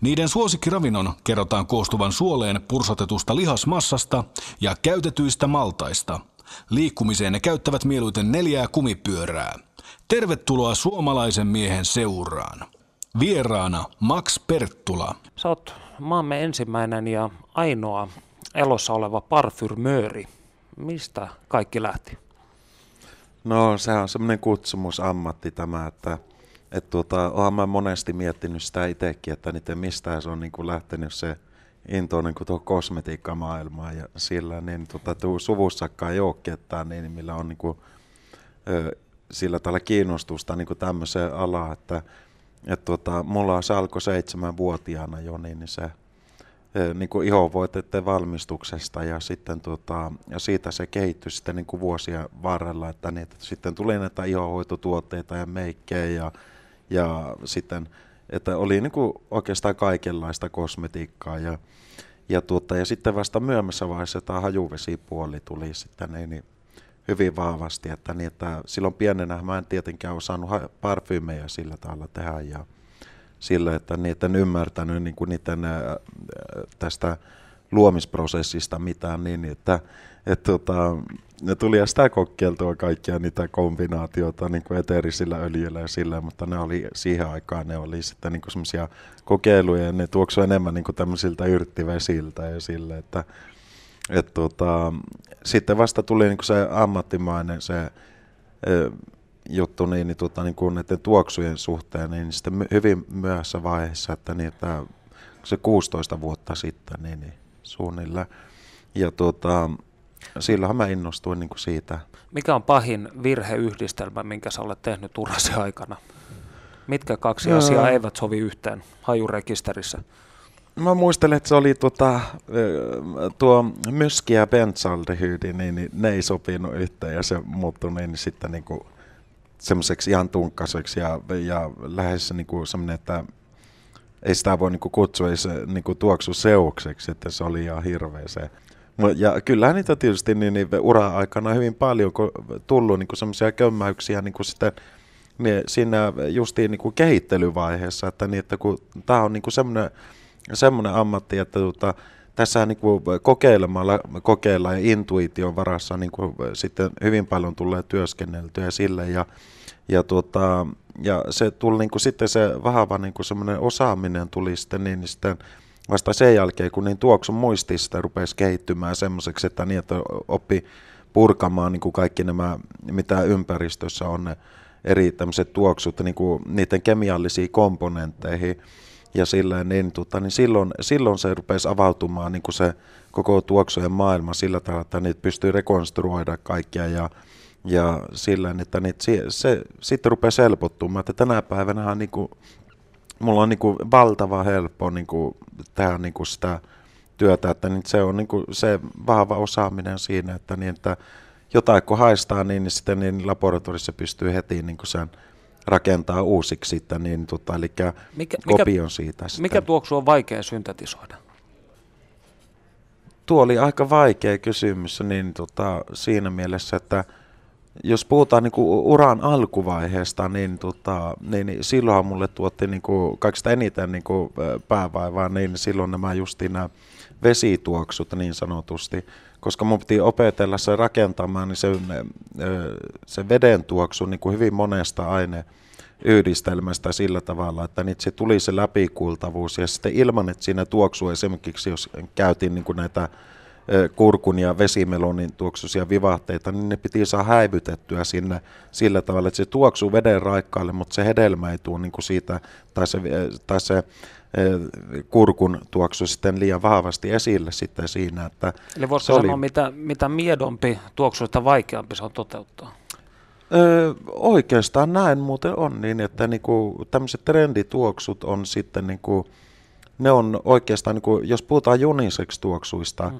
Niiden suosikkiravinnon kerrotaan koostuvan suoleen pursotetusta lihasmassasta ja käytetyistä maltaista. Liikkumiseen ne käyttävät mieluiten neljää kumipyörää. Tervetuloa suomalaisen miehen seuraan. Vieraana Max Perttula. Sä oot maamme ensimmäinen ja ainoa elossa oleva parfyrmööri. Mistä kaikki lähti? No se on semmoinen kutsumusammatti tämä, että et tuota, oonhan mä monesti miettinyt sitä itsekin, että niiden mistä se on niin kuin lähtenyt se into niin tuohon kosmetiikkamaailmaan ja sillä niin tuota, suvussakaan ei ole ketään, niin millä on niin kuin, ö, sillä tällä kiinnostusta niin kuin tämmöiseen alaan, että et tuota, mulla se alkoi seitsemänvuotiaana jo, niin se niin kuin ihovoiteiden valmistuksesta ja sitten tuota, ja siitä se kehittyi sitten niin kuin vuosien varrella, että niitä, sitten tuli näitä ihohoitotuotteita ja meikkejä ja, ja sitten, että oli niin kuin oikeastaan kaikenlaista kosmetiikkaa ja, ja, tuota, ja sitten vasta myöhemmässä vaiheessa tämä hajuvesipuoli tuli sitten niin, niin hyvin vahvasti, että, niin, että silloin pienenä mä en tietenkään osannut parfyymejä sillä tavalla tehdä ja, sillä, että niitä en ymmärtänyt niin kuin niiden tästä luomisprosessista mitään, niin että et, tota, ne tuli sitä kokeiltua kaikkia niitä kombinaatioita niin kuin eteerisillä öljyillä ja sillä, mutta ne oli siihen aikaan ne oli sitten niin semmoisia kokeiluja ja ne tuoksui enemmän niin kuin tämmöisiltä yrttivesiltä ja sille, että et, tota, sitten vasta tuli niin kuin se ammattimainen se juttu niin, niin, tota, niin kuin näiden tuoksujen suhteen, niin sitten hyvin myöhässä vaiheessa, että, niin, että se 16 vuotta sitten niin, niin suunnilleen. Ja tuota, silloinhan mä innostuin niin kuin siitä. Mikä on pahin virheyhdistelmä, minkä sä olet tehnyt urasi aikana? Mitkä kaksi no. asiaa eivät sovi yhteen hajurekisterissä? Mä muistelen, että se oli tuota, tuo myski ja benzaldehyydi, niin, niin ne ei sopinut yhteen ja se muuttui niin sitten niin kuin semmoiseksi ihan tunkkaseksi ja, ja lähes niin kuin semmoinen, että ei sitä voi niin kuin kutsua se niin kuin tuoksu seukseksi, että se oli ihan hirveä se. Ja kyllähän niitä tietysti niin, niin ura-aikana hyvin paljon tullut niin semmoisia kömmäyksiä niin sitten niin siinä justiin niin kuin kehittelyvaiheessa, että, niin, että kun tämä on niin kuin semmoinen, semmoinen ammatti, että tuota, tässä niin kuin kokeilemalla, kokeilla ja intuition varassa niin kuin sitten hyvin paljon tulee työskenneltyä sille ja, ja, tuota, ja se tuli niin kuin sitten se vahva niin kuin semmoinen osaaminen tuli sitten niin, niin sitten vasta sen jälkeen, kun niin tuoksun muistista rupesi kehittymään semmoiseksi, että niin, että oppi purkamaan niin kuin kaikki nämä, mitä ympäristössä on ne eri tämmöiset tuoksut niin kuin niiden kemiallisiin komponentteihin, ja silleen, niin, tota, niin silloin, silloin se rupesi avautumaan niin kuin se koko tuoksujen maailma sillä tavalla, että niitä pystyy rekonstruoida kaikkia ja, ja silleen, että niitä, se, se sitten rupesi helpottumaan, että tänä päivänä niin kuin, mulla on niin kuin valtava helppo niin kuin, tehdä niin kuin sitä työtä, että niin se on niin kuin se vahva osaaminen siinä, että, niin, että jotain kun haistaa, niin, niin sitten niin laboratorissa pystyy heti niin kuin sen rakentaa uusiksi sitten, niin tota, eli mikä, kopion siitä. Sitten. Mikä tuoksu on vaikea syntetisoida? Tuo oli aika vaikea kysymys niin tota, siinä mielessä, että jos puhutaan niin kuin uran alkuvaiheesta, niin, tota, niin, silloinhan mulle tuotti niin kuin kaikista eniten niin kuin päävaivaa, niin silloin nämä justiin nämä vesituoksut niin sanotusti, koska mun piti opetella se rakentamaan, niin se, se veden tuoksu niin kuin hyvin monesta aine yhdistelmästä sillä tavalla, että nyt se tuli se läpikuultavuus ja sitten ilman, että siinä tuoksuu esimerkiksi, jos käytiin niin kuin näitä kurkun ja vesimelonin tuoksuisia vivahteita, niin ne piti saa häivytettyä sinne sillä tavalla, että se tuoksuu veden raikkaalle, mutta se hedelmä ei tule niin kuin siitä, tai se, tai se kurkun tuoksu sitten liian vahvasti esille sitten siinä. Että Eli voisiko sanoa, oli... mitä, mitä miedompi tuoksu, sitä vaikeampi se on toteuttaa? Öö, oikeastaan näin muuten on niin, että niinku, tämmöiset trendituoksut on sitten, niinku, ne on oikeastaan, niinku, jos puhutaan uniseksi tuoksuista, mm.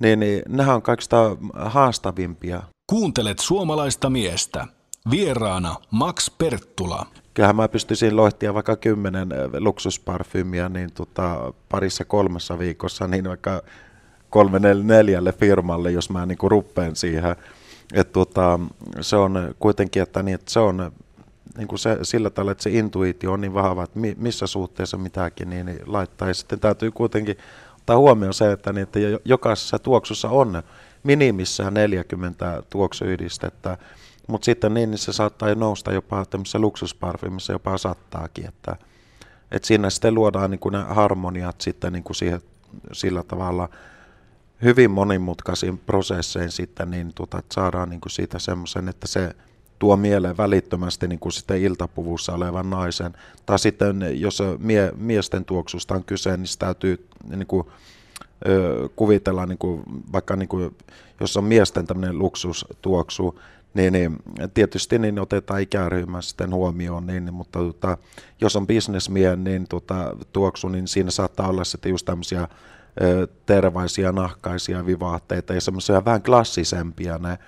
Niin, niin nehän on kaikista haastavimpia. Kuuntelet suomalaista miestä. Vieraana Max Perttula. Kyllähän mä pystyisin lohtia vaikka kymmenen luksusparfymiä niin tota, parissa kolmessa viikossa, niin vaikka kolme neljälle firmalle, jos mä niin ruppeen siihen. Et tota, se on kuitenkin, että, niin, että se on niin kuin se, sillä tavalla, että se intuitio on niin vahva, että missä suhteessa mitäkin niin, niin laittaa. Ja sitten täytyy kuitenkin ottaa huomioon se, että, että jokaisessa tuoksussa on minimissään 40 tuoksuyhdistettä, mutta sitten niin, niin se saattaa nousta jopa tämmöisessä luksusparfymissa jopa sattaakin, että, että siinä sitten luodaan niin kuin ne harmoniat sitten niin kuin siihen, sillä tavalla hyvin monimutkaisiin prosessein sitten, niin tuota, että saadaan niin kuin siitä semmoisen, että se tuo mieleen välittömästi niin kuin sitten iltapuvussa olevan naisen. Tai sitten jos mie, miesten tuoksusta on kyse, niin täytyy niin kuin, ö, kuvitella, niin kuin, vaikka niin kuin, jos on miesten tämmöinen luksustuoksu, niin, niin tietysti niin otetaan ikäryhmä sitten huomioon, niin, mutta tota, jos on bisnesmien niin, tota, tuoksu, niin siinä saattaa olla sitten just tämmöisiä tervaisia, nahkaisia vivahteita ja semmoisia vähän klassisempia ne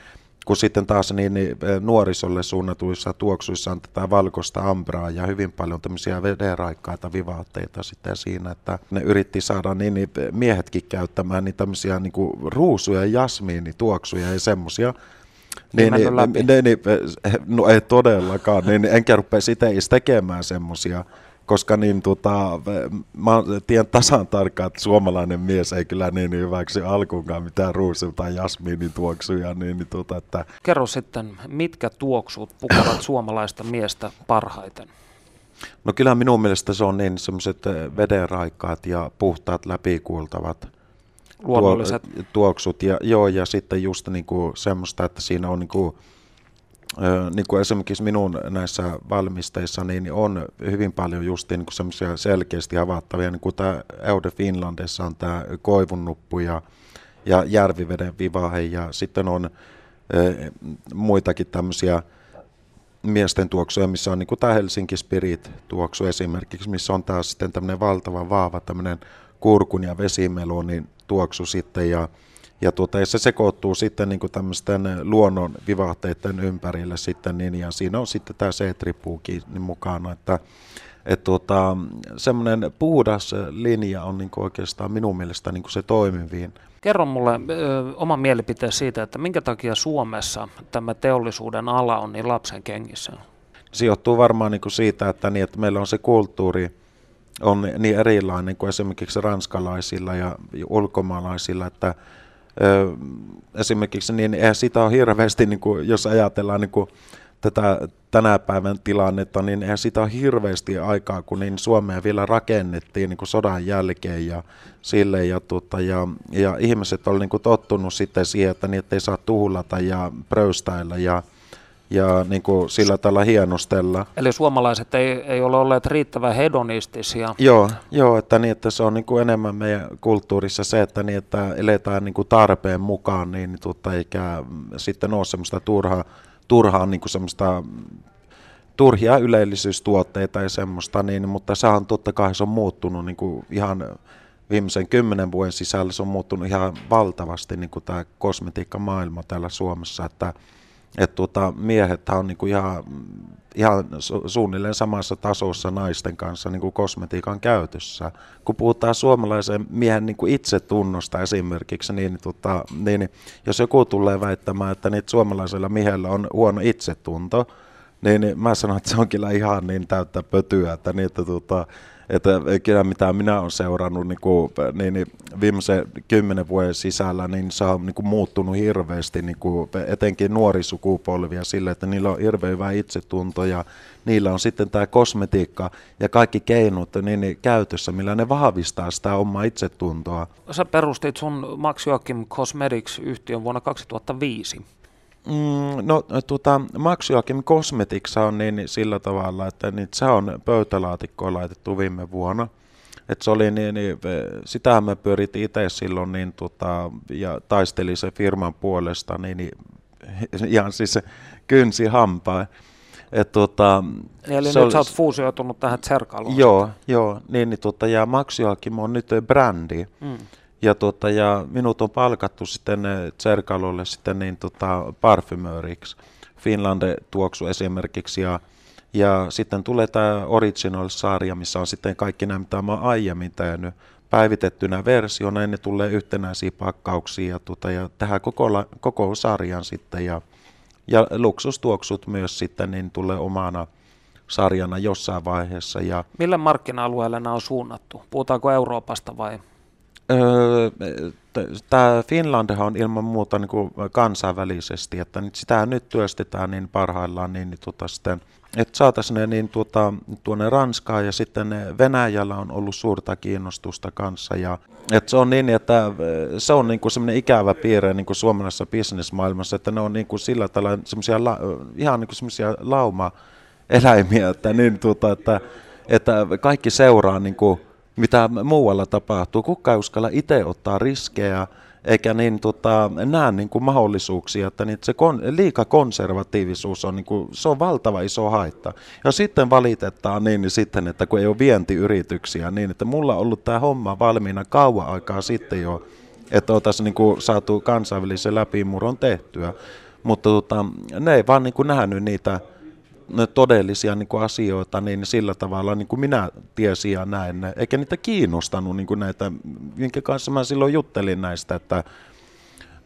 kun sitten taas niin, niin nuorisolle suunnatuissa tuoksuissa on tätä valkoista ambraa ja hyvin paljon tämmöisiä vedenraikkaita vivaatteita sitten siinä, että ne yritti saada niin, niin miehetkin käyttämään niin tämmöisiä niin kuin ruusuja, jasmiinituoksuja ja semmoisia, niin, niin, niin, niin, no ei todellakaan, niin enkä rupea sitä tekemään semmoisia koska niin, tota, mä tiedän tasan tarkkaan, että suomalainen mies ei kyllä niin hyväksy alkuunkaan mitään ruusu- tai jasmiinin tuoksuja. Niin, niin, tota, että... Kerro sitten, mitkä tuoksut pukavat suomalaista miestä parhaiten? No kyllä minun mielestä se on niin semmoiset vedenraikkaat ja puhtaat läpikuultavat Luonnolliset. tuoksut. Ja, joo, ja sitten just niin kuin semmoista, että siinä on niin kuin, niin kuin esimerkiksi minun näissä valmisteissa, niin on hyvin paljon just niin kuin selkeästi havaittavia, niin kuin tämä Eude Finlandessa on tämä koivunnuppu ja, ja järviveden vivahe ja sitten on muitakin tämmöisiä miesten tuoksuja, missä on niin kuin tämä Helsinki Spirit tuoksu esimerkiksi, missä on taas sitten tämmöinen valtava vahva tämmöinen kurkun ja vesimelonin tuoksu sitten ja ja, tuota, ja se sekoittuu sitten niin kuin tämmöisten luonnon vivahteiden ympärille sitten, niin, ja siinä on sitten tämä C-tripuukin niin mukana, että et tuota, semmoinen puhdas linja on niin kuin oikeastaan minun mielestä niin kuin se toimiviin. Kerro mulle ö, oma mielipiteen siitä, että minkä takia Suomessa tämä teollisuuden ala on niin lapsen kengissä? Se johtuu varmaan niin kuin siitä, että, niin, että meillä on se kulttuuri, on niin erilainen kuin esimerkiksi ranskalaisilla ja ulkomaalaisilla, että esimerkiksi, niin eihän sitä ole hirveästi, niin kuin, jos ajatellaan niin kuin, tätä tänä päivän tilannetta, niin eihän sitä ole hirveästi aikaa, kun niin Suomea vielä rakennettiin niin kuin sodan jälkeen ja sille ja, tuota, ja, ja ihmiset on niin kuin tottunut sitten siihen, että niitä ei saa tuhlata ja pröystäillä ja ja niin kuin sillä tällä hienostella. Eli suomalaiset ei, ei ole olleet riittävän hedonistisia. Joo, joo että, niin, että se on niin kuin enemmän meidän kulttuurissa se, että, niin, että eletään niin kuin tarpeen mukaan, niin, niin tuota, eikä sitten ole semmoista turhaa, turhaa niin kuin semmoista turhia ylellisyystuotteita ja semmoista, niin, mutta sehän totta kai se on muuttunut niin kuin ihan viimeisen kymmenen vuoden sisällä se on muuttunut ihan valtavasti niin kuin tämä kosmetiikkamaailma täällä Suomessa, että että tuota, miehet on niinku ihan, ihan su- suunnilleen samassa tasossa naisten kanssa niinku kosmetiikan käytössä. Kun puhutaan suomalaisen miehen niinku itsetunnosta esimerkiksi, niin, tota, niin jos joku tulee väittämään, että niitä suomalaisella miehellä on huono itsetunto, niin, mä sanon, että se on kyllä ihan niin täyttä pötyä, että niitä tota, että kyllä mitä minä olen seurannut niin kuin, niin, niin viimeisen kymmenen vuoden sisällä, niin se on niin kuin, muuttunut hirveästi, niin kuin, etenkin nuori sukupolvia sille, että niillä on hirveän hyvä itsetunto ja niillä on sitten tämä kosmetiikka ja kaikki keinot niin, niin, käytössä, millä ne vahvistaa sitä omaa itsetuntoa. Sä perustit sun Max Joachim Cosmetics-yhtiön vuonna 2005. Mm, no tuota, Maxuakin Cosmetics on niin sillä tavalla, että niin, se on pöytälaatikkoon laitettu viime vuonna. Et se oli niin, niin, sitähän me pyöritin itse silloin niin, tota, ja taistelin se firman puolesta niin, niin ihan siis kynsi hampaa. Et, tota, Eli nyt oli, sä oot fuusioitunut tähän Tserkaluun. Joo, joo niin, niin, tota, ja Maxuakin on nyt brändi. Mm. Ja, tuota, ja minut on palkattu sitten Tserkalolle sitten niin tota, parfymööriksi. Finlande tuoksu esimerkiksi ja ja sitten tulee tämä Original-sarja, missä on sitten kaikki nämä, mitä mä aiemmin tehnyt päivitettynä versiona, ne tulee yhtenäisiä pakkauksia ja, tuota, ja tähän koko, koko sarjan sitten. Ja, ja luksustuoksut myös sitten niin tulee omana sarjana jossain vaiheessa. Ja, Millä markkina-alueella nämä on suunnattu? Puhutaanko Euroopasta vai? Tämä Finlandhan on ilman muuta niin kuin kansainvälisesti, että sitä nyt työstetään niin parhaillaan, niin, niin tuota sitten – että saataisiin ne niin tuota, tuonne Ranskaan ja sitten ne Venäjällä on ollut suurta kiinnostusta kanssa. Ja, että se on niin, että se on niin kuin semmoinen ikävä piirre niin suomalaisessa bisnesmaailmassa, että ne on niin kuin sillä tavalla semmoisia ihan niin kuin semmoisia lauma-eläimiä, että, niin tuota, että, että kaikki seuraa niin kuin, mitä muualla tapahtuu. Kuka ei uskalla itse ottaa riskejä, eikä niin tota, näe niin kuin mahdollisuuksia, että niin se kon, liika konservatiivisuus on, niin kuin, se on valtava iso haitta. Ja sitten valitetaan niin, niin sitten, että kun ei ole vientiyrityksiä, niin että mulla on ollut tämä homma valmiina kauan aikaa sitten jo, että oltaisiin niin kuin saatu kansainvälisen läpimurron tehtyä. Mutta tota, ne ei vaan niin kuin nähnyt niitä todellisia niin kuin asioita niin sillä tavalla niin kuin minä tiesin ja näin. Eikä niitä kiinnostanut niin kuin näitä, minkä kanssa mä silloin juttelin näistä, että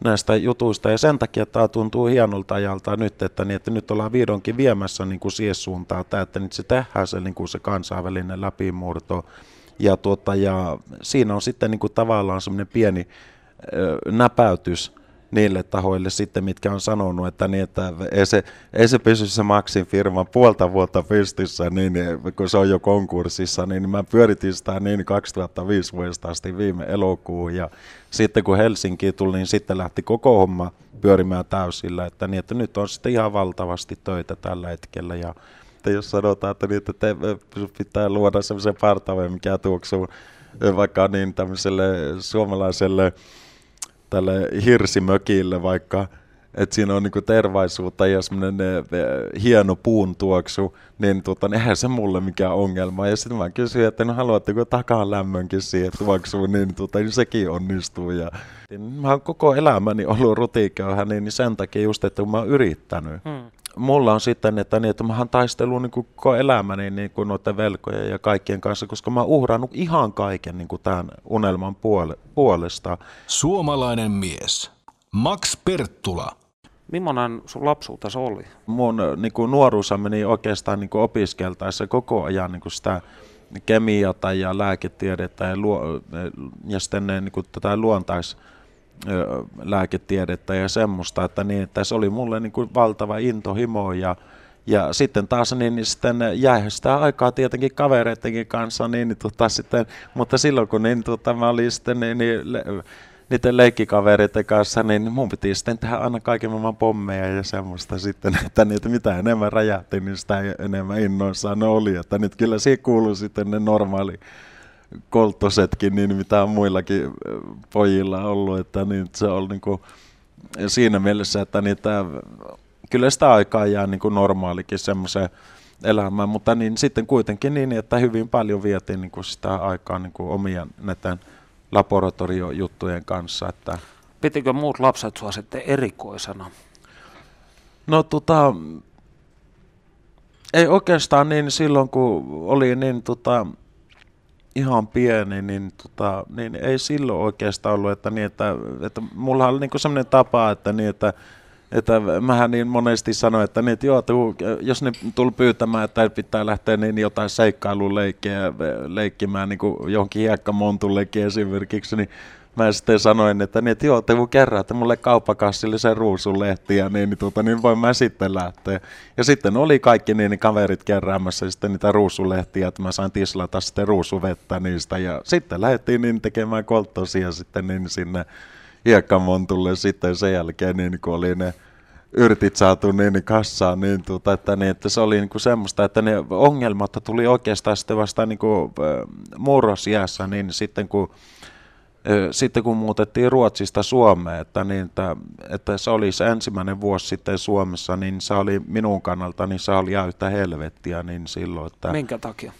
näistä jutuista. Ja sen takia tämä tuntuu hienolta ajalta nyt, että, niin, että nyt ollaan vihdoinkin viemässä niin kuin siihen suuntaan, että, että nyt se tehdään se, niin kuin se kansainvälinen läpimurto. Ja, tuota, ja siinä on sitten niin kuin tavallaan semmoinen pieni ö, näpäytys niille tahoille sitten, mitkä on sanonut, että, niin, että ei, se, ei se pysy se Maxin firma puolta vuotta pystyssä, niin, kun se on jo konkurssissa, niin mä pyöritin sitä niin 2005 vuodesta asti viime elokuun, ja sitten kun Helsinki tuli, niin sitten lähti koko homma pyörimään täysillä, että, niin, että nyt on sitten ihan valtavasti töitä tällä hetkellä, ja että jos sanotaan, että, niin, että te, pitää luoda semmoisen partaveen, mikä tuoksuu vaikka niin tämmöiselle suomalaiselle tälle hirsimökille vaikka, että siinä on niinku tervaisuutta ja semmoinen hieno puun tuoksu, niin tota, niin eihän se mulle mikään ongelma. Ja sitten mä kysyin, että no haluatteko takaa lämmönkin siihen tuoksuun, niin, tota, niin sekin onnistuu. Ja, niin mä oon koko elämäni ollut rutiköyhä, niin sen takia just, että mä oon yrittänyt. Hmm mulla on sitten, että, niin, että mä oon taistellut niin kuin koko elämäni niin kuin noiden velkojen ja kaikkien kanssa, koska mä oon uhrannut ihan kaiken niin kuin tämän unelman puole- puolesta. Suomalainen mies. Max Perttula. Millainen sun lapsuutesi oli? Mun niin kuin nuoruus meni oikeastaan niin kuin opiskeltaessa koko ajan niin kuin sitä kemiata ja lääketiedettä ja, luo, ja sitten niin kuin tätä luontais lääketiedettä ja semmoista, että, niin, että se oli mulle niin kuin valtava intohimo ja, ja sitten taas niin, niin sitten jäi sitä aikaa tietenkin kavereidenkin kanssa, niin, niin tota, sitten, mutta silloin kun niin, tota, mä olin sitten niin, niin, le, niiden leikkikavereiden kanssa, niin mun piti sitten tehdä aina kaiken maailman pommeja ja semmoista sitten, että, että mitä enemmän räjähti, niin sitä enemmän innoissaan ne oli, että nyt kyllä siihen kuuluu sitten ne normaali kolttosetkin, niin mitä on muillakin pojilla ollut, että niin se on niin kuin, siinä mielessä, että niitä, kyllä sitä aikaa jää niin kuin normaalikin semmoiseen elämään, mutta niin sitten kuitenkin niin, että hyvin paljon vietiin niin kuin sitä aikaa niin kuin omien näiden laboratoriojuttujen kanssa. Että Pitikö muut lapset sua sitten erikoisena? No tota, ei oikeastaan niin silloin, kun oli niin tota, ihan pieni, niin, tota, niin ei silloin oikeastaan ollut, että, niin, että, että mulla oli niin semmoinen tapa, että, niin, että että mähän niin monesti sanoin, että, niin, että joo, tuu, jos ne tuli pyytämään, että pitää lähteä niin jotain seikkailuleikkejä leikkimään niin johonkin hiekkamontullekin esimerkiksi, niin mä sitten sanoin, että, niin, että joo, te kun kerraatte mulle kauppakassille sen ruusunlehtiä, niin, niin, tuota, niin voin mä sitten lähteä. Ja sitten oli kaikki niin, niin kaverit keräämässä sitten niitä ruusulehtiä, että mä sain tislata sitten ruusuvettä niistä. Ja sitten lähdettiin niin tekemään kolttosia sitten niin sinne hiekkamontulle sitten sen jälkeen, niin kun oli ne yrtit saatu niin, niin kassaan, niin, tuota, että, niin, että se oli niin kuin semmoista, että ne ongelmat tuli oikeastaan sitten vasta niin kuin, äh, murrosiässä, niin sitten kun sitten kun muutettiin Ruotsista Suomeen, että, niin, että, että se oli se ensimmäinen vuosi sitten Suomessa, niin se oli minun kannalta, niin se oli ihan yhtä helvettiä niin silloin. Että, Minkä takia?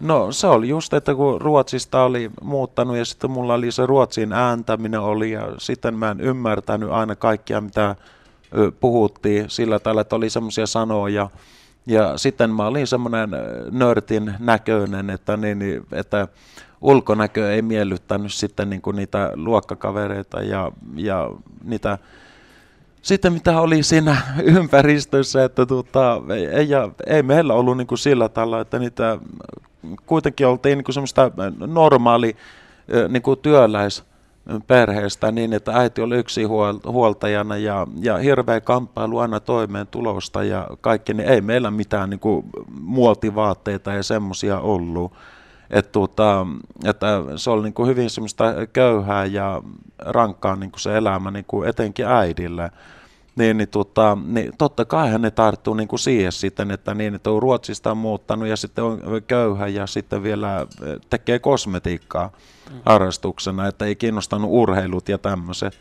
No se oli just, että kun Ruotsista oli muuttanut ja sitten mulla oli se Ruotsin ääntäminen oli ja sitten mä en ymmärtänyt aina kaikkia mitä puhuttiin sillä tavalla, että oli semmoisia sanoja. Ja sitten mä olin semmoinen nörtin näköinen, että, niin, niin, että ulkonäkö ei miellyttänyt sitten niin kuin niitä luokkakavereita ja, ja niitä sitten mitä oli siinä ympäristössä, että tuota, ei, ja, ei meillä ollut niin kuin sillä tavalla, että niitä kuitenkin oltiin niin kuin semmoista normaali niin kuin työläis perheestä niin, että äiti oli yksi huoltajana ja, ja hirveä kamppailu aina toimeentulosta ja kaikki, niin ei meillä mitään niin kuin muotivaatteita ja semmoisia ollut. Että, tuota, että se oli niin kuin hyvin semmoista köyhää ja rankkaa niin kuin se elämä niin kuin etenkin äidille. Niin, niin, tota, niin totta kai hän ne tarttuu niin kuin siihen sitten, että, niin, että on Ruotsista muuttanut ja sitten on köyhä ja sitten vielä tekee kosmetiikkaa mm. harrastuksena, että ei kiinnostanut urheilut ja tämmöiset.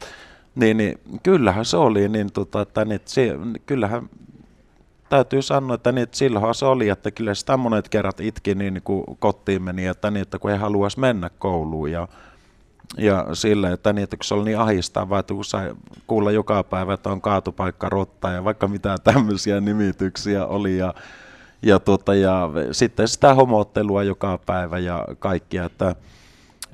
Niin, niin kyllähän se oli, niin, tota, että niin, se, kyllähän täytyy sanoa, että, niin, että silloin se oli, että kyllä sitä monet kerrat itki niin, niin kuin kotiin meni, että, niin, että kun ei haluaisi mennä kouluun ja ja sille, että, niin, että kun se oli niin ahistavaa, että kun sai kuulla joka päivä, että on kaatupaikka rotta ja vaikka mitä tämmöisiä nimityksiä oli ja, ja, tota, ja sitten sitä homottelua joka päivä ja kaikkia, että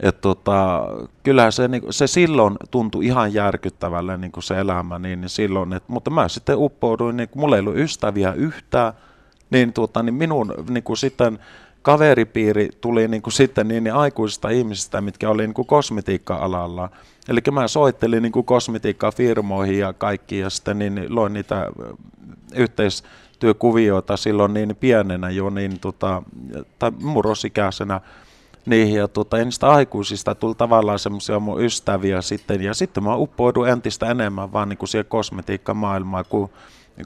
et tota, kyllähän se, niin, se silloin tuntui ihan järkyttävälle niin se elämä, niin, niin silloin, et, mutta mä sitten uppouduin, niin mulla ei ollut ystäviä yhtään, niin, tuota, niin minun niin kuin sitten kaveripiiri tuli niin kuin sitten niin, niin aikuisista ihmisistä, mitkä oli niin kuin kosmetiikka-alalla. Eli mä soittelin niin kuin kosmetiikkafirmoihin ja kaikki ja sitten niin, niin loin niitä yhteistyökuvioita silloin niin pienenä jo, niin tota, tai murrosikäisenä niihin ja tota, ja niistä aikuisista tuli tavallaan semmoisia mun ystäviä sitten ja sitten mä uppoudun entistä enemmän vaan niin kuin siihen kosmetiikkamaailmaan, kun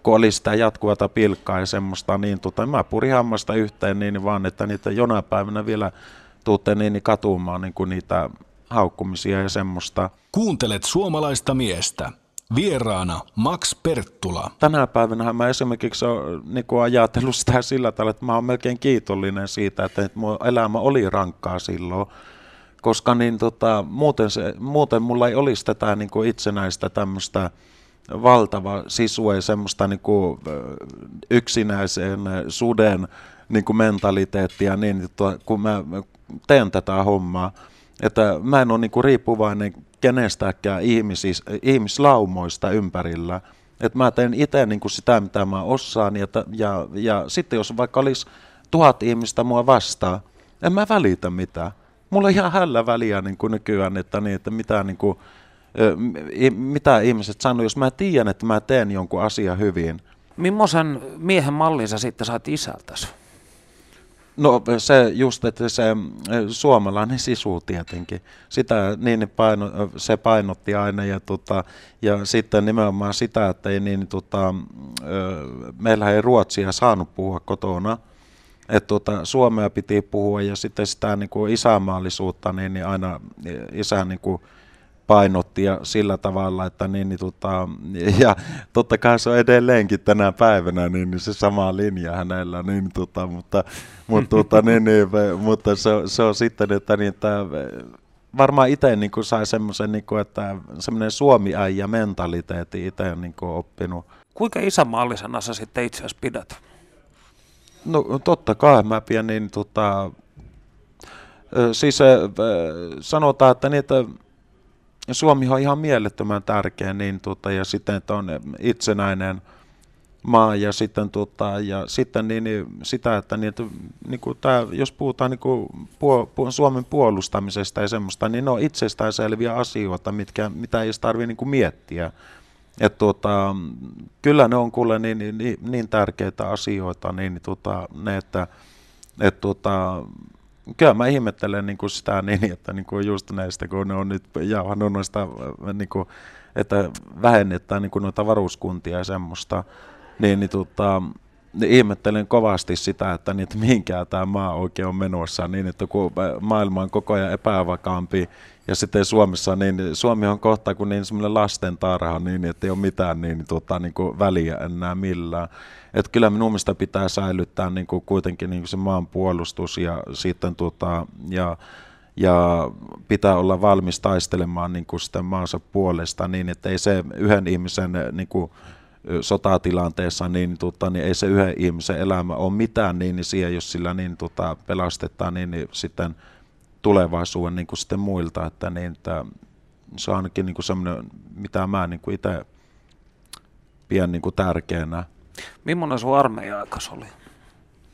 kun oli sitä jatkuvata pilkkaa ja semmoista, niin tota, mä purin hammasta yhteen niin vaan, että niitä jonain päivänä vielä tuutte niin, niin katumaan niin kuin niitä haukkumisia ja semmoista. Kuuntelet suomalaista miestä. Vieraana Max Perttula. Tänä päivänä mä esimerkiksi olen niin ajatellut sitä sillä tavalla, että mä oon melkein kiitollinen siitä, että mun elämä oli rankkaa silloin, koska niin tota, muuten, se, muuten mulla ei olisi tätä niin kuin itsenäistä tämmöistä valtava sisue semmoista niin kuin yksinäisen suden niin kuin mentaliteettia, niin kun mä teen tätä hommaa, että mä en ole niin kuin riippuvainen kenestäkään ihmisis, ihmislaumoista ympärillä. Että mä teen itse niin kuin sitä, mitä mä osaan, ja, ja, ja sitten jos vaikka olisi tuhat ihmistä mua vastaan, en mä välitä mitään. Mulla on ihan hällä väliä niin kuin nykyään, että, niin, että mitä niin kuin, mitä ihmiset sanoo, jos mä tiedän, että mä teen jonkun asian hyvin. Mimmoisen miehen mallin sä sitten sait isältäsi? No se just, että se suomalainen sisu tietenkin, sitä niin paino, se painotti aina ja, tota, ja sitten nimenomaan sitä, että ei niin, tota, meillä ei ruotsia saanut puhua kotona, että tota, suomea piti puhua ja sitten sitä niin kuin isämaallisuutta, niin, niin aina isä niin kuin, painotti ja sillä tavalla, että niin, niin tota, ja totta kai se on edelleenkin tänä päivänä niin, niin se sama linja hänellä, niin, tota, mutta, mutta, tota, niin, niin, mutta se, se, on sitten, että, niin, että varmaan itse niin kuin sai semmoisen, niin kuin, että semmoinen suomi-äijä mentaliteetti itse niin kuin oppinut. Kuinka isänmaallisena sä sitten itse asiassa pidät? No totta kai mä pidän niin tota, siis sanotaan, että niitä Suomi on ihan mielettömän tärkeä, niin, tota, ja sitten, että on itsenäinen maa, ja sitten, tota, ja sitten niin, niin, sitä, että, niin, että niin kuin tämä, jos puhutaan niin kuin puol, puol, Suomen puolustamisesta ja semmoista, niin ne on itsestäänselviä asioita, mitkä, mitä ei tarvitse niin miettiä. Et tota, kyllä ne on kuule niin, niin, niin, niin tärkeitä asioita, niin, niin tota, ne, että et, tota, kyllä mä ihmettelen niin kuin sitä niin, että niin kuin just näistä, kun ne on nyt jauhannut noista, niin kuin, että vähennetään niin kuin noita varuskuntia ja semmoista, niin, niin tota, ihmettelen kovasti sitä, että, niin, että mihinkään tämä maa oikein on menossa, niin että kun maailma on koko ajan epävakaampi, ja sitten Suomessa, niin Suomi on kohta kuin niin semmoinen lasten tarha, niin että ei ole mitään niin, tuota, niin kuin väliä enää millään. Että kyllä minun mielestä pitää säilyttää niin kuin kuitenkin niin kuin se maan puolustus ja sitten tuota, ja, ja pitää olla valmis taistelemaan niin kuin sitä maansa puolesta niin, että ei se yhden ihmisen niin kuin, sotatilanteessa, niin, tota, niin ei se yhden ihmisen elämä ole mitään niin, niin siihen, jos sillä niin, tota, pelastetaan, niin, niin sitten tulevaisuuden niin kuin sitten muilta, että, niin, että se on ainakin niin semmoinen, mitä mä niin kuin itse pidän niin kuin tärkeänä. Millainen sun armeija-aikas oli?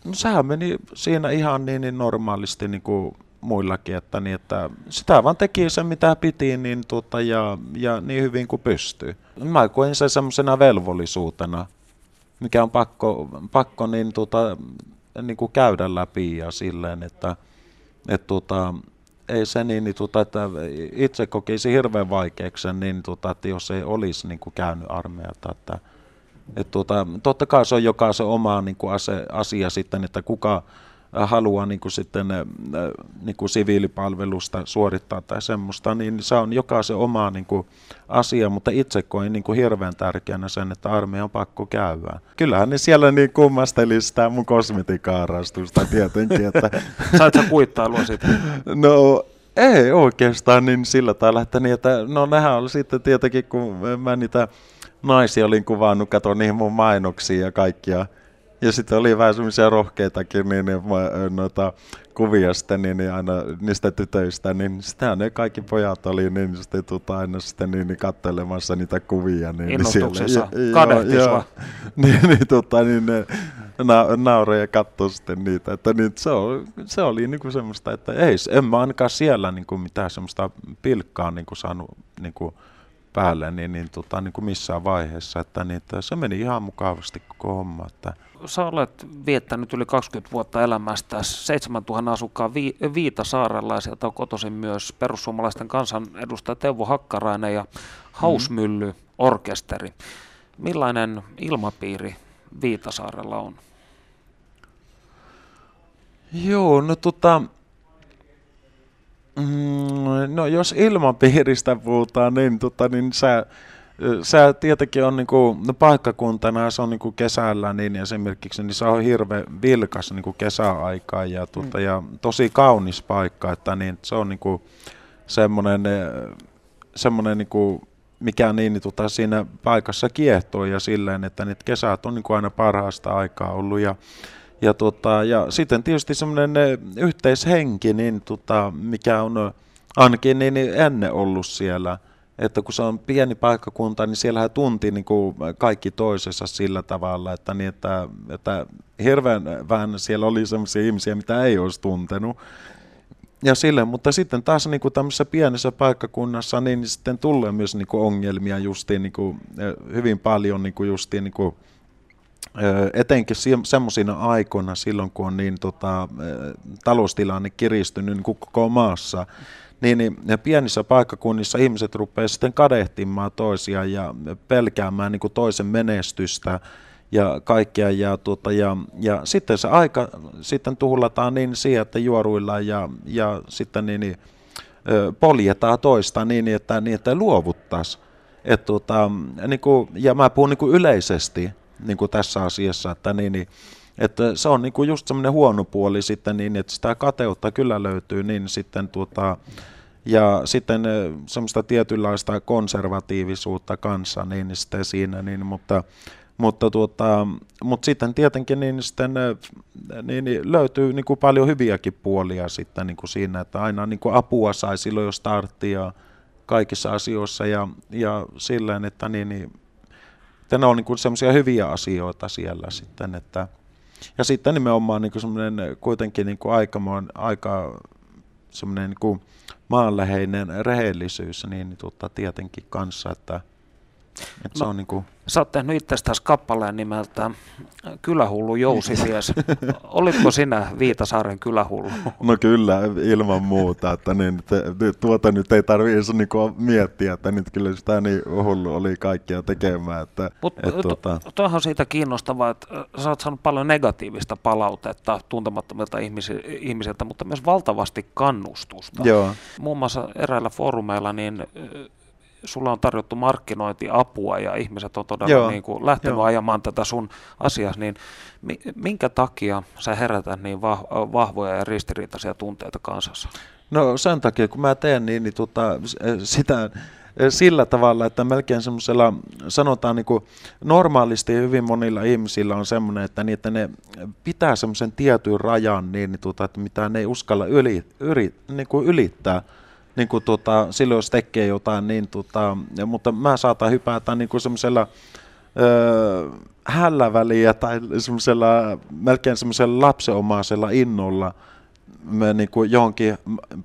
No sehän meni siinä ihan niin, niin normaalisti niin kuin muillakin, että, niin, että sitä vaan teki sen mitä piti niin, tuota, ja, ja niin hyvin kuin pystyy. Mä koin sen semmoisena velvollisuutena, mikä on pakko, pakko niin, tuota, niin kuin käydä läpi ja silleen, että, että tuota, ei se niin, niin tuota, että itse kokisi hirveän vaikeaksi niin, tuota, että jos ei olisi niin kuin käynyt armeijata, että, että tuota, totta kai se on jokaisen oma niin kuin ase, asia sitten, että kuka, haluaa niin kuin sitten niin kuin siviilipalvelusta suorittaa tai semmoista, niin se on jokaisen oma niin kuin asia, mutta itse koin niin kuin hirveän tärkeänä sen, että armeija on pakko käydä. Kyllähän ne siellä niin kummasteli sitä mun kosmetikaarastusta tietenkin. Että... Sait sä kuittailua siitä? No ei oikeastaan niin sillä tavalla, että, niin, että no nehän oli sitten tietenkin, kun mä niitä naisia olin kuvannut, katon niihin mun mainoksia ja kaikkia ja sitten oli vähän semmoisia rohkeitakin niin, niin, noita kuvia sitten, niin, niin aina niistä tytöistä, niin sitähän ne kaikki pojat oli niin sitten tuota, aina sitten niin, niin kattelemassa niitä kuvia. Niin, niin ja, ja, niin, niin, tuota, niin ne na, nauroi ja katsoi sitten niitä. Että niin, se, oli, se oli niin kuin semmoista, että ei, en mä ainakaan siellä niin kuin mitään semmoista pilkkaa niin kuin saanut niin kuin, päälle niin, niin, tota, niin kuin missään vaiheessa. Että, niin, että se meni ihan mukavasti koko homma. Että. Sä olet viettänyt yli 20 vuotta elämästä 7000 asukkaan Vi- Viitasaarella ja sieltä on kotoisin myös perussuomalaisten kansanedustaja Teuvo Hakkarainen ja Hausmylly mm. orkesteri. Millainen ilmapiiri Viitasaarella on? Joo, no tota, Mm, no jos ilmapiiristä puhutaan, niin, tota, niin se, se tietenkin on niinku, no paikkakuntana, se on niinku kesällä niin esimerkiksi, niin se on hirveän vilkas niinku kesäaikaa ja, tota, mm. ja tosi kaunis paikka, että niin, se on niinku semmoinen, semmoinen niinku, mikä niin, niin tota, siinä paikassa kiehtoo ja silleen, että niitä kesät on niinku aina parhaasta aikaa ollut ja ja, tota, ja sitten tietysti semmoinen yhteishenki, niin, tota, mikä on ainakin niin, niin ennen ollut siellä, että kun se on pieni paikkakunta, niin siellä tunti niin kuin kaikki toisessa sillä tavalla, että, niin, että, että hirveän vähän siellä oli sellaisia ihmisiä, mitä ei olisi tuntenut. Ja sille, mutta sitten taas niin kuin tämmöisessä pienessä paikkakunnassa, niin sitten tulee myös niin kuin ongelmia justiin niin kuin, eh, hyvin paljon niin kuin justiin niin kuin, etenkin semmoisina aikoina silloin, kun on niin tota, taloustilanne kiristynyt niin kuin koko maassa, niin, niin pienissä paikkakunnissa ihmiset rupeaa sitten kadehtimaan toisiaan ja pelkäämään niin kuin toisen menestystä ja kaikkea. Ja, tuota, ja, ja sitten se aika sitten tuhlataan niin siihen, että juoruillaan ja, ja sitten niin, niin, poljetaan toista niin, että, niin, että luovuttaisiin. Et, tuota, niin kuin, ja mä puhun niin kuin yleisesti, niin kuin tässä asiassa, että, niin, niin, että se on niin kuin just semmoinen huono puoli sitten niin, että sitä kateutta kyllä löytyy niin sitten tuota, ja sitten semmoista tietynlaista konservatiivisuutta kanssa niin sitten siinä, niin, mutta, mutta, tuota, mutta sitten tietenkin niin sitten, niin, niin löytyy niin kuin paljon hyviäkin puolia sitten niin kuin siinä, että aina niin kuin apua sai silloin, jos starttia kaikissa asioissa ja, ja silleen, että niin, niin että ne on niin semmoisia hyviä asioita siellä sitten, että ja sitten nimenomaan niin semmoinen kuitenkin niin kuin aika, aika semmoinen niin maanläheinen rehellisyys, niin, niin tuota, tietenkin kanssa, että, Et se on niinku, Sä oot tehnyt itsestäsi kappaleen nimeltä Kylähullu jousimies. Olitko sinä Viitasaaren kylähullu? no kyllä, ilman muuta, että niin, te, tuota nyt ei tarvitse niinku miettiä, että nyt kyllä sitä niin hullu oli kaikkia tekemään, että Mutta et, tuota, tuohan on siitä kiinnostavaa, että äh, sä oot saanut paljon negatiivista palautetta tuntemattomilta ihmisi- ihmisiltä, mutta myös valtavasti kannustusta. joo, Muun muassa eräillä foorumeilla niin äh, sulla on tarjottu markkinointiapua ja ihmiset on todella Joo, niin kuin lähtenyt joo. ajamaan tätä sun asiaa, niin mi- minkä takia sä herätät niin vah- vahvoja ja ristiriitaisia tunteita kansassa? No sen takia, kun mä teen niin, niin tota, sitä sillä tavalla, että melkein semmoisella, sanotaan niin kuin normaalisti hyvin monilla ihmisillä on semmoinen, että, niin, että ne pitää semmoisen tietyn rajan, niin, niin tota, että mitä ne ei uskalla yli, yli, niin kuin ylittää. Niin kuin tota, silloin jos tekee jotain, niin tota, ja, mutta mä saatan hypätä niin kuin semmoisella öö, hälläväliä tai semmoisella, melkein semmoisella lapsenomaisella innolla me niin kuin johonkin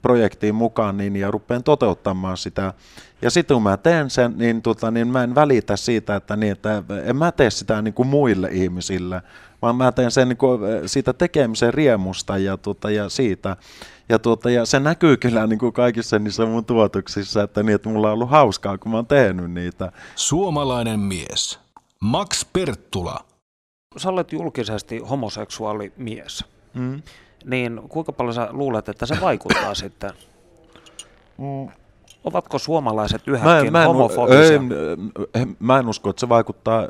projektiin mukaan niin, ja rupean toteuttamaan sitä. Ja sitten kun mä teen sen, niin, tota, niin mä en välitä siitä, että, niin, että en mä tee sitä niin kuin muille ihmisille, vaan mä teen sen niin kuin, siitä tekemisen riemusta ja, tota, ja siitä. Ja, tuota, ja se näkyy kyllä niin kuin kaikissa niissä mun tuotuksissa, että, niin, että mulla on ollut hauskaa, kun mä oon tehnyt niitä. Suomalainen mies. Max Perttula. Sä olet julkisesti homoseksuaali mies, Mm. niin kuinka paljon sä luulet, että se vaikuttaa sitten? Ovatko suomalaiset yhäkin mä, en, homofobisia? ei, en- mä en usko, että se vaikuttaa,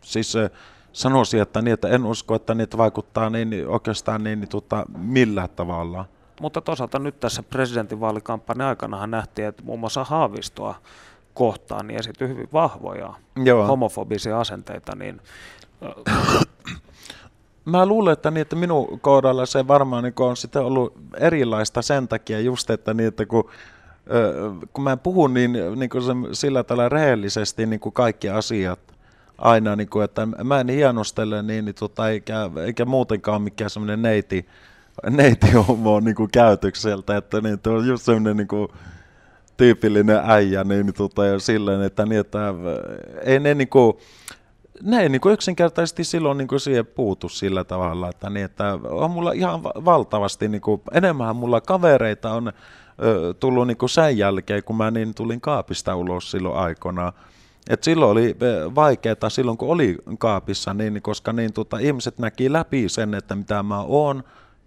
siis eh, sanoisin, että, niin, että en usko, että niitä vaikuttaa niin, niin oikeastaan niin, niin tota, millään tavalla. Mutta toisaalta nyt tässä presidentinvaalikampanjan aikana nähtiin, että muun muassa Haavistoa kohtaan niin esiintyi hyvin vahvoja Joo. homofobisia asenteita, niin Mä luulen, että, niin, että minun kohdalla se varmaan niin on sitten ollut erilaista sen takia just, että, niin, että kun, kun mä puhun niin, niin kuin se, sillä tavalla rehellisesti niin kuin kaikki asiat aina, niin kuin, että mä en hienostele niin, niin tota, eikä, eikä muutenkaan mikään semmoinen neiti, neiti homo niin kuin käytökseltä, että niin, että on just semmoinen niin kuin, tyypillinen äijä, niin, tota, ja silleen, että, niin, että äh, ei ne niin kuin, ne ei niin kuin yksinkertaisesti silloin niin kuin siihen puutu sillä tavalla, että, niin, että on mulla ihan va- valtavasti, niin kuin, enemmän mulla kavereita on ö, tullut niin kuin sen jälkeen, kun mä niin tulin kaapista ulos silloin aikoinaan. Et silloin oli vaikeaa silloin, kun oli kaapissa, niin, koska niin, tota, ihmiset näki läpi sen, että mitä mä oon,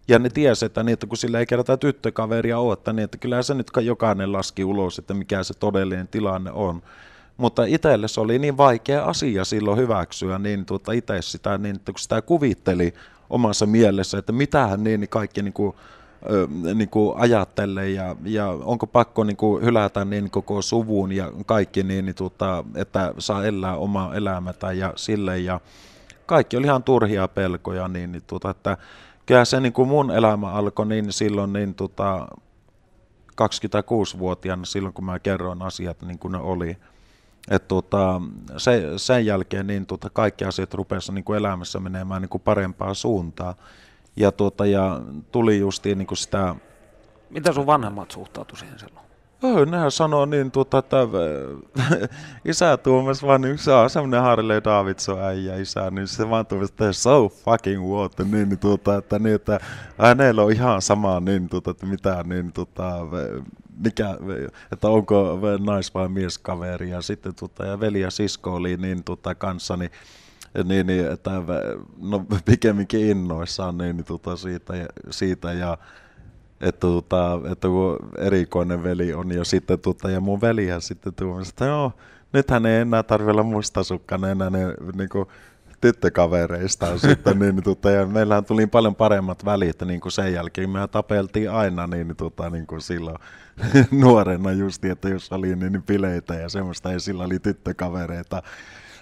ja ne tiesi, että, niin, että kun sillä ei kerta tyttökaveria ole, että, niin, että kyllä se nyt jokainen laski ulos, että mikä se todellinen tilanne on. Mutta itselle se oli niin vaikea asia silloin hyväksyä, niin tuota itse sitä, niin, että kun sitä kuvitteli omassa mielessä, että mitähän niin kaikki niin kuin, niin kuin ajattelee ja, ja onko pakko niin kuin hylätä niin koko suvun ja kaikki, niin, niin tuota, että saa elää omaa elämätä ja sille ja kaikki oli ihan turhia pelkoja, niin, niin tuota, että kyllä se niin kuin mun elämä alkoi niin silloin niin tuota, 26-vuotiaana silloin, kun mä kerroin asiat niin kuin ne oli. Et tuota, se, sen jälkeen niin tuota, kaikki asiat rupesivat niin elämässä menemään niin kuin parempaan suuntaan. Ja, tuota, ja tuli justiin niin kuin sitä miten sun vanhemmat suhtautu siihen silloin? Oh, nehän sanoo niin, tuota, että äh, isä Tuomas vaan, niin se on semmoinen Harley Davidson äijä isä, niin se vaan tuomas, että so fucking what, niin, niin, tuota, että, niin, että hänellä on ihan sama, niin, tuota, että mitä, niin, tuota, mikä, että onko nais- vai mieskaveri, ja sitten tuota, ja veli ja sisko oli niin tuota, kanssani, niin, niin, että no pikemminkin innoissaan niin, niin, tuota, siitä, ja, siitä ja että, tota, että kun erikoinen veli on ja sitten tota, ja mun velihän sitten tuomasi, että joo, nythän ei enää tarvitse olla mustasukkainen enää ne niin kuin, tyttökavereistaan sitten, niin, tota, ja meillähän tuli paljon paremmat välit niin kuin sen jälkeen, mehän tapeltiin aina niin, tota, niin kuin silloin nuorena justi, että jos oli niin, niin bileitä ja semmoista, ja sillä oli tyttökavereita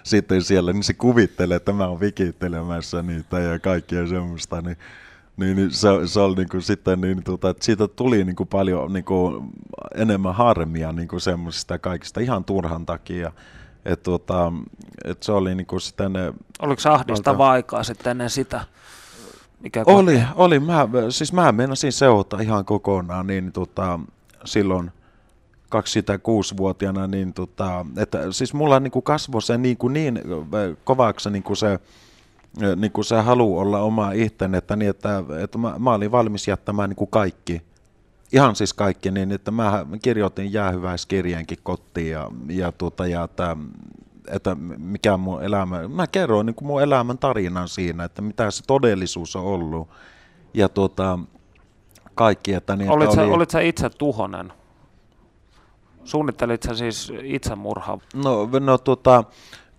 sitten siellä, niin se kuvittelee, että mä oon vikittelemässä niitä ja kaikkia semmoista, niin niin, niin se, se oli niin kuin sitten, niin, tuota, että siitä tuli niin kuin paljon niin kuin enemmän harmia niin kuin semmoisista kaikista ihan turhan takia. Et, tuota, et se oli niin kuin sitten, ne- Oliko se ahdistavaa aikaa sitten ennen sitä? Mikä oli, oli mä, siis mä meinasin seurata ihan kokonaan niin, tota, silloin 26-vuotiaana, niin tota, että siis mulla niin kuin kasvoi se niin, kuin niin kovaksi niin kuin se, niin kuin se halu olla oma itse, että, niin, että, että mä, mä olin valmis jättämään niin kuin kaikki, ihan siis kaikki, niin että mä kirjoitin jäähyväiskirjeenkin kotiin ja, ja, tuota, ja että, että mikä mun elämä, mä kerroin niin kuin mun elämän tarinan siinä, että mitä se todellisuus on ollut. Ja tuota, kaikki, että niin, olit, että sä, oli... olit sä itse tuhonen? Suunnittelit sä siis itsemurhaa? No, no tuota,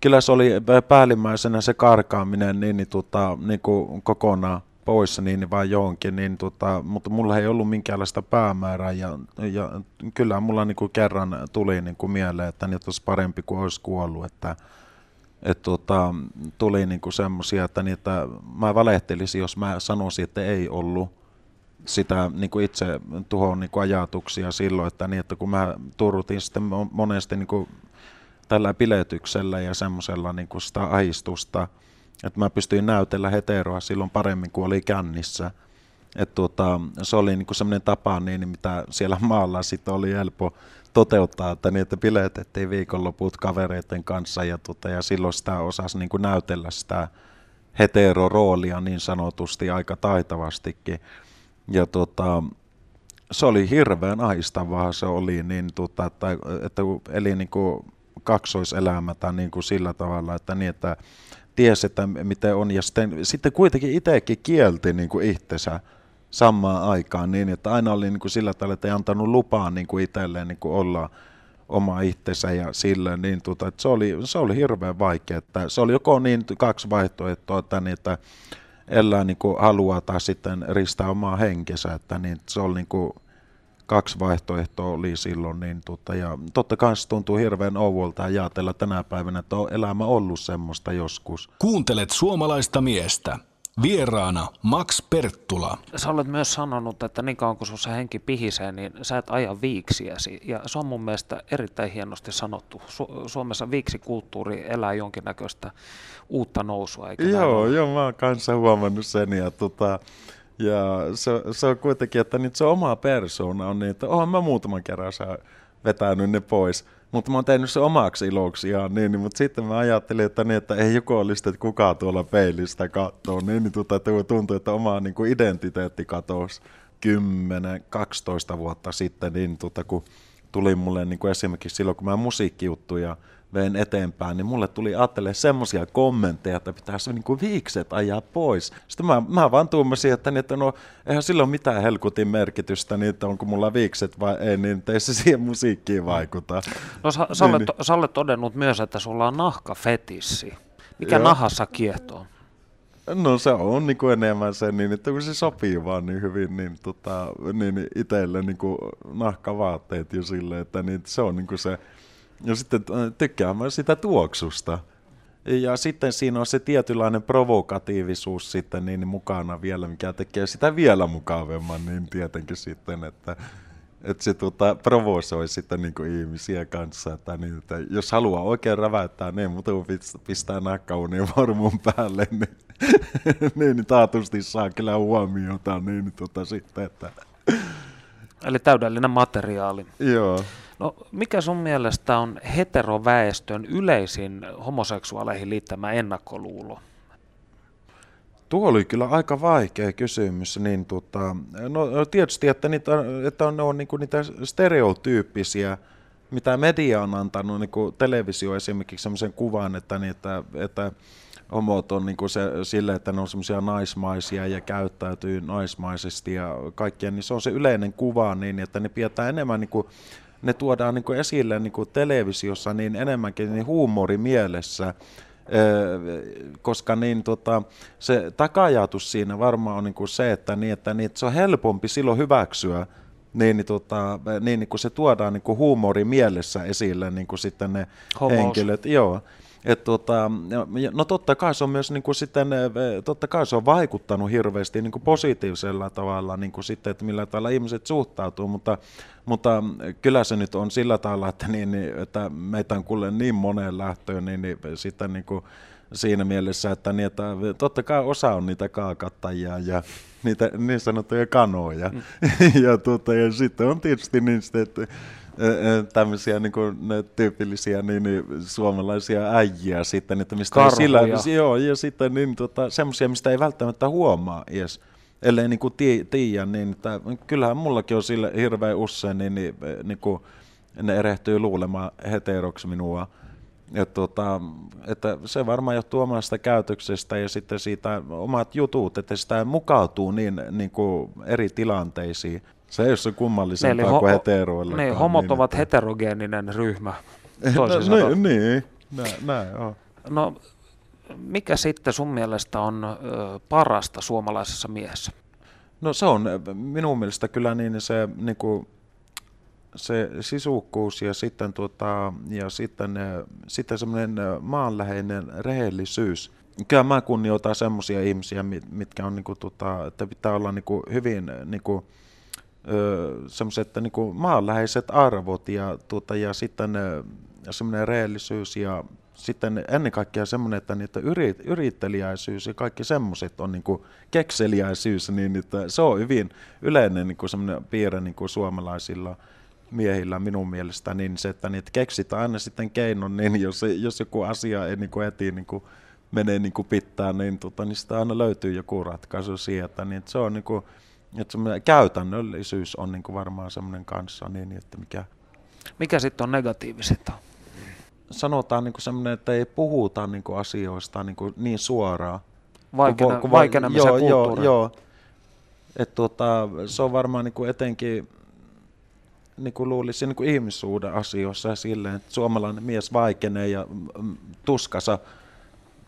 kyllä se oli päällimmäisenä se karkaaminen niin, niin, tuota, niin kuin kokonaan pois niin, vaan johonkin, niin, tuota, mutta mulla ei ollut minkäänlaista päämäärää ja, ja kyllä mulla niin kuin kerran tuli niin kuin mieleen, että niin olisi parempi kuin olisi kuollut, että et tuota, tuli niin kuin semmoisia, että, niitä, mä valehtelisin, jos mä sanoisin, että ei ollut sitä niin kuin itse tuhoon niin kuin ajatuksia silloin, että, niin, että kun mä turrutin sitten monesti niin kuin tällä piletyksellä ja semmoisella niin sitä ahistusta, että mä pystyin näytellä heteroa silloin paremmin kuin oli kännissä. että tuota, se oli niin semmoinen tapa, niin, mitä siellä maalla sitten oli helppo toteuttaa, että, että biletettiin viikonloput kavereiden kanssa ja, tuota, ja silloin sitä osasi niin kuin näytellä sitä heteroroolia niin sanotusti aika taitavastikin. Ja tota, se oli hirveän ahistavaa se oli, niin tota, että, että eli niin kuin kaksoiselämätä niin kuin sillä tavalla, että niin, että tiesi, että miten on, ja sitten, sitten kuitenkin itsekin kielti niin kuin itsensä samaan aikaan niin, että aina oli niin kuin sillä tavalla, että ei antanut lupaa niin kuin itselleen niin kuin olla oma itsensä ja sillä, niin tota, että se, oli, se oli hirveän vaikea, että se oli joko niin kaksi vaihtoehtoa, että, niin, että elää niin haluaa tai sitten ristää omaa henkensä, että niin se oli niin kuin kaksi vaihtoehtoa oli silloin, niin tota, ja totta kai se tuntuu hirveän ouvolta ajatella tänä päivänä, että on elämä ollut semmoista joskus. Kuuntelet suomalaista miestä. Vieraana Max Perttula. Sä olet myös sanonut, että niin kauan kuin se henki pihisee, niin sä et aja viiksiäsi. Ja se on mun mielestä erittäin hienosti sanottu. Su- Suomessa viiksikulttuuri elää jonkinnäköistä uutta nousua, eikö Joo, joo, mä oon kanssa huomannut sen. Ja, tota, ja se, se, on kuitenkin, että nyt se oma persoona on niin, että oon mä muutaman kerran sä vetänyt ne pois. Mutta mä oon tehnyt se omaksi iloksi ihan niin, niin mutta sitten mä ajattelin, että, niin, että ei joku olisi, että kukaan tuolla peilistä katsoo, niin, niin tuota, tuntuu, että oma niin kuin identiteetti katosi 10-12 vuotta sitten, niin tuota, kun tuli mulle niin kuin esimerkiksi silloin, kun mä musiikkijuttuja vein eteenpäin, niin mulle tuli ajattele semmoisia kommentteja, että pitäisi niin kuin viikset ajaa pois. Sitten mä, mä vaan tuumasin, että, niin, että no, eihän sillä ole mitään helkutin merkitystä, niin että onko mulla viikset vai ei, niin ei se siihen musiikkiin vaikuta. No sä, sä, olet, niin, sä olet todennut myös, että sulla on nahkafetissi. Mikä Joo. nahassa kiehtoo? No se on niin kuin enemmän se, niin, että kun se sopii vaan niin hyvin, niin, tota, niin itselle niin kuin nahkavaatteet jo silleen, että niin, se on niin kuin se, ja sitten äh, tykkään myös sitä tuoksusta. Ja sitten siinä on se tietynlainen provokatiivisuus sitten niin mukana vielä, mikä tekee sitä vielä mukavemman, niin tietenkin sitten, että, että se tuota, provosoi sitten niin kuin ihmisiä kanssa, että, niin, että jos haluaa oikein räväyttää, niin mutta pistää nakkaunin vormun päälle, niin, niin, niin taatusti saa kyllä huomiota, niin tota sitten, että... Eli täydellinen materiaali. Joo. No, mikä sun mielestä on heteroväestön yleisin homoseksuaaleihin liittämä ennakkoluulo? Tuo oli kyllä aika vaikea kysymys. Niin tota, no, tietysti, että, niitä, että ne on niin niitä stereotyyppisiä, mitä media on antanut, niin kuin televisio esimerkiksi sellaisen kuvan, että, niin, että, että homot on niin se, sille, että ne on semmoisia naismaisia ja käyttäytyy naismaisesti ja kaikkea, niin se on se yleinen kuva niin, että ne pidetään enemmän niin kuin ne tuodaan niin kuin esille niin kuin televisiossa niin enemmänkin niin huumorimielessä, koska niin, tota, se takajatus siinä varmaan on niin kuin se, että, niin, että, niin, että se on helpompi silloin hyväksyä niin, niin, tota, niin, niin kun se tuodaan niin kuin huumori mielessä esille, niin kuin sitten ne Homous. henkilöt. Joo. Et tota, no totta kai se on myös niin kuin sitten, totta kai se on vaikuttanut hirveästi niin kuin positiivisella tavalla niin kuin sitten, että millä tavalla ihmiset suhtautuu, mutta, mutta kyllä se nyt on sillä tavalla, että, niin, niin että meitä on kuule niin moneen lähtöön, niin, niin sitten niin kuin siinä mielessä, että, niin, että totta kai osa on niitä kaakattajia ja niitä niin sanottuja kanoja. Mm. ja, tuota, ja sitten on tietysti niin, että tämmöisiä niin kuin, ne tyypillisiä niin, niin, suomalaisia äijiä sitten, että mistä Karhuja. sillä, joo, ja sitten niin, tota, semmoisia, mistä ei välttämättä huomaa edes, ellei niin kuin tii, tiedä, niin että, kyllähän mullakin on sille hirveän usein, niin, niin, niin kuin, ne erehtyy luulemaan heteroksi minua. Ja tota, että se varmaan johtuu omasta käytöksestä ja sitten siitä omat jutut, että sitä mukautuu niin, niin kuin eri tilanteisiin. Se ei ole se kummallisempaa ho- kuin heteroilla. Niin, homot ovat heterogeeninen ryhmä. no, niin, niin, näin, näin on. No, mikä sitten sun mielestä on ö, parasta suomalaisessa miehessä? No se on minun mielestä kyllä niin se, niin kuin, se sisukkuus ja sitten, tuota, ja sitten, sitten semmoinen äh, maanläheinen rehellisyys. Kyllä mä kunnioitan semmoisia ihmisiä, mit- mitkä on, niin kuin, tota, että pitää olla niin kuin, hyvin niin kuin, semmoiset niin maanläheiset arvot ja, tuota, ja sitten semmoinen rehellisyys ja sitten ennen kaikkea semmoinen, että niitä yrit, yrittelijäisyys ja kaikki semmoiset on niin kuin kekseliäisyys, niin että se on hyvin yleinen niin kuin semmoinen piirre niin kuin suomalaisilla miehillä minun mielestä, niin se, että niitä keksitään aina sitten keinon, niin jos, jos joku asia ei niin kuin heti niin kuin menee niin kuin pitää, niin, tota, niin sitä aina löytyy joku ratkaisu sieltä, niin että se on niin kuin, että käytännöllisyys on niin kuin varmaan semmoinen kanssa, niin että mikä Mikä sitten on negatiivisinta? sanotaan niin kuin semmoinen, että ei puhuta niin kuin asioista niin, kuin niin suoraan. Vaikene, Kun- kun va- vaikenemisen joo, joo, kulttuuri. joo. Et tuota, se on varmaan niin kuin etenkin niin kuin luulisin niin kuin ihmissuuden asioissa silleen, että suomalainen mies vaikenee ja mm, tuskansa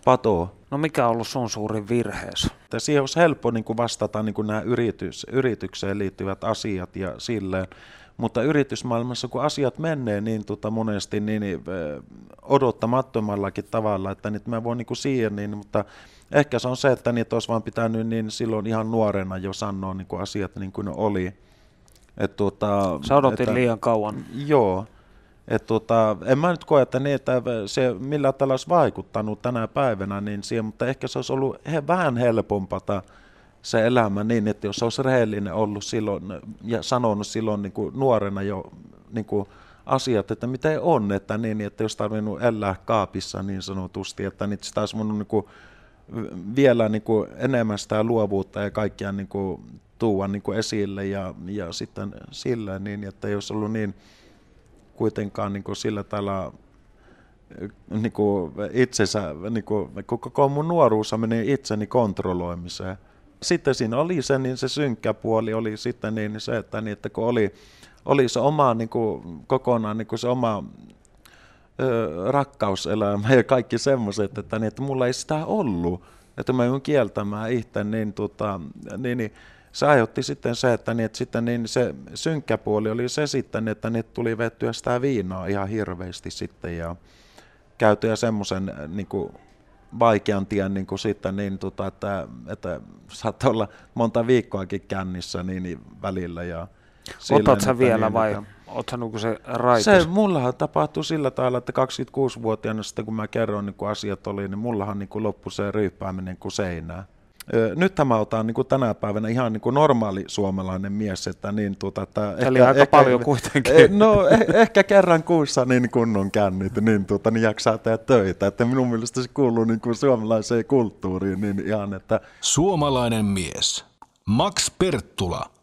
patoo. No mikä on ollut sun suurin virheesi? Että siihen olisi helppo niin kuin vastata niin kuin nämä yritys, yritykseen liittyvät asiat ja silleen. Mutta yritysmaailmassa, kun asiat menee niin tota monesti niin, niin ö, odottamattomallakin tavalla, että nyt mä voin niin kuin siihen, niin, mutta ehkä se on se, että niitä olisi vaan pitänyt niin silloin ihan nuorena jo sanoa niin kuin asiat niin kuin ne oli. Et, tuota, Sä odotin että, liian kauan. Joo. Et tota, en mä nyt koe, että, niin, että se millään tavalla olisi vaikuttanut tänä päivänä niin siihen, mutta ehkä se olisi ollut vähän helpompata se elämä niin, että jos olisi rehellinen ollut silloin ja sanonut silloin niin kuin nuorena jo niin kuin asiat, että miten on, että, niin, että jos tarvinnut elää kaapissa niin sanotusti, että niin sitä olisi voinut niin kuin vielä niin kuin enemmän sitä luovuutta ja kaikkia niin kuin tuua niin kuin esille ja, ja sitten sillä niin, että olisi ollut niin kuitenkaan niin kuin sillä tavalla niin kuin itsensä, niin kuin, koko mun nuoruus meni itseni kontrolloimiseen. Sitten siinä oli se, niin se synkkä puoli oli sitten niin se, että, niin, että kun oli, oli se oma niin kuin, kokonaan niin kuin se oma ö, rakkauselämä ja kaikki semmoiset, että, niin, että mulla ei sitä ollut, että mä joudun kieltämään itse, niin, tota, niin, niin se aiheutti sitten se, että, niin, että sitten niin se synkkä puoli oli se sitten, että niin tuli vettyä sitä viinaa ihan hirveästi sitten ja käytyä semmoisen niin kuin, vaikean tien niin kuin sitten niin, tota, että, että saattoi olla monta viikkoakin kännissä niin, niin välillä. Ja silleen, Otat sä vielä niin, vai sä niinku se raitis? se mullahan tapahtui sillä tavalla, että 26-vuotiaana sitten kun mä kerroin niin kuin asiat oli, niin mullahan niin kuin loppui se ryyppääminen kuin seinään. Nyt mä otan niin kuin tänä päivänä ihan niin kuin normaali suomalainen mies, että niin tuota, että Eli aika paljon kuitenkin. Eh, No eh, ehkä kerran kuussa niin kunnon kännit, niin, tuota, niin jaksaa tehdä töitä. Että minun mielestä se kuuluu niin kuin suomalaiseen kulttuuriin niin ihan, että Suomalainen mies. Max Perttula.